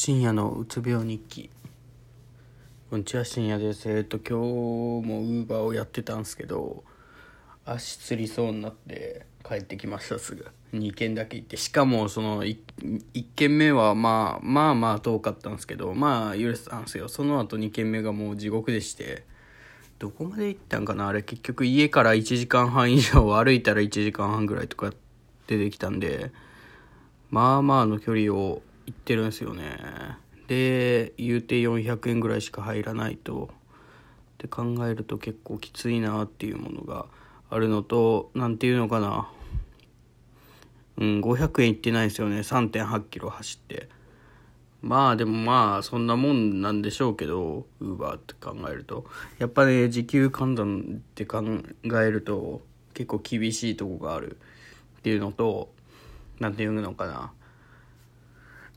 深夜のうつ病日記。こんにちは深夜ですえっ、と今日もウーバーをやってたんですけど足つりそうになって帰ってきましたすぐ。2軒だけ行ってしかもその 1, 1軒目はまあまあまあ遠かったんですけどまあ許せたんですよ。その後2軒目がもう地獄でしてどこまで行ったんかな？あれ結局家から1時間半以上歩いたら1時間半ぐらいとか出てきたんでまあまあの距離を行ってるんですよね。で言うて400円ぐらいしか入らないと。って考えると結構きついなっていうものがあるのと何ていうのかな。うん500円いってないですよね。3 8キロ走って。まあでもまあそんなもんなんでしょうけどウーバーって考えると。やっぱね時給換算って考えると結構厳しいとこがあるっていうのと何て言うのかな。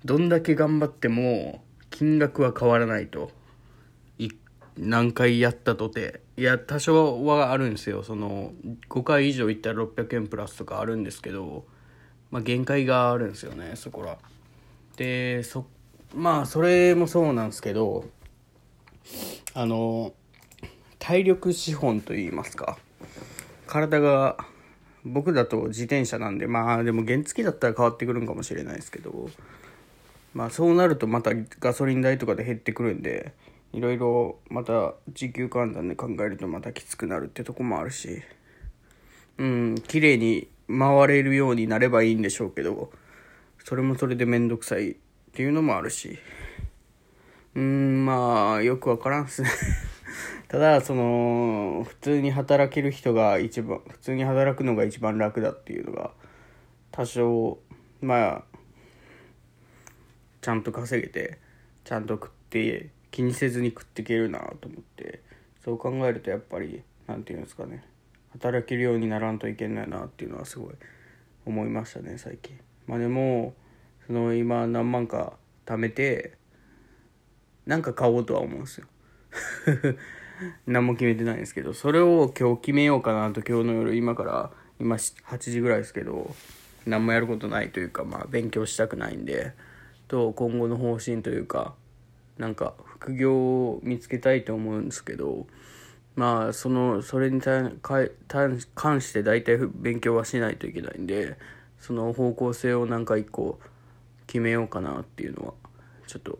どんだけ頑張っても金額は変わらないと。何回やったとて。いや多少はあるんですよ。その5回以上いったら600円プラスとかあるんですけどまあ限界があるんですよねそこら。でそまあそれもそうなんですけどあの体力資本といいますか。体が僕だと自転車なんでまあでも原付だったら変わってくるんかもしれないですけどまあそうなるとまたガソリン代とかで減ってくるんでいろいろまた時給換算で考えるとまたきつくなるってとこもあるしうん綺麗に回れるようになればいいんでしょうけどそれもそれで面倒くさいっていうのもあるしうんまあよくわからんっすね。ただその普通に働ける人が一番普通に働くのが一番楽だっていうのが多少まあちゃんと稼げてちゃんと食って気にせずに食っていけるなと思って。そう考えるとやっぱり何て言うんですかね。働けるようにならんといけないなっていうのはすごい思いましたね最近。まあでもその今何万か貯めてなんか買おうとは思うんですよ。何も決めてないんですけどそれを今日決めようかなと今日の夜今から今8時ぐらいですけど何もやることないというかまあ勉強したくないんでと今後の方針というかなんか副業を見つけたいと思うんですけどまあそのそれに関して大体勉強はしないといけないんでその方向性をなんか一個決めようかなっていうのはちょっと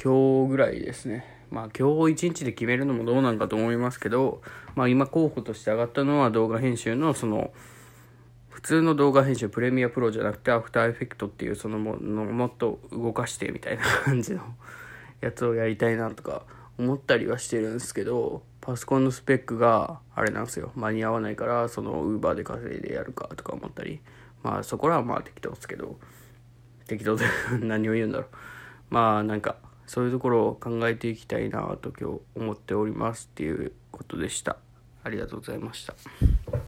今日ぐらいですね。まあ今日一日で決めるのもどうなんかと思いますけどまあ今候補として上がったのは動画編集のその普通の動画編集プレミアプロじゃなくてアフターエフェクトっていうそのものもっと動かしてみたいな感じのやつをやりたいなとか思ったりはしてるんですけどパソコンのスペックがあれなんですよ。間に合わないからそのウーバーで稼いでやるかとか思ったり。まあそこらはまあ適当ですけど。適当で何を言うんだろう。まあなんかそういうところを考えていきたいなと今日思っておりますっていうことでした。ありがとうございました。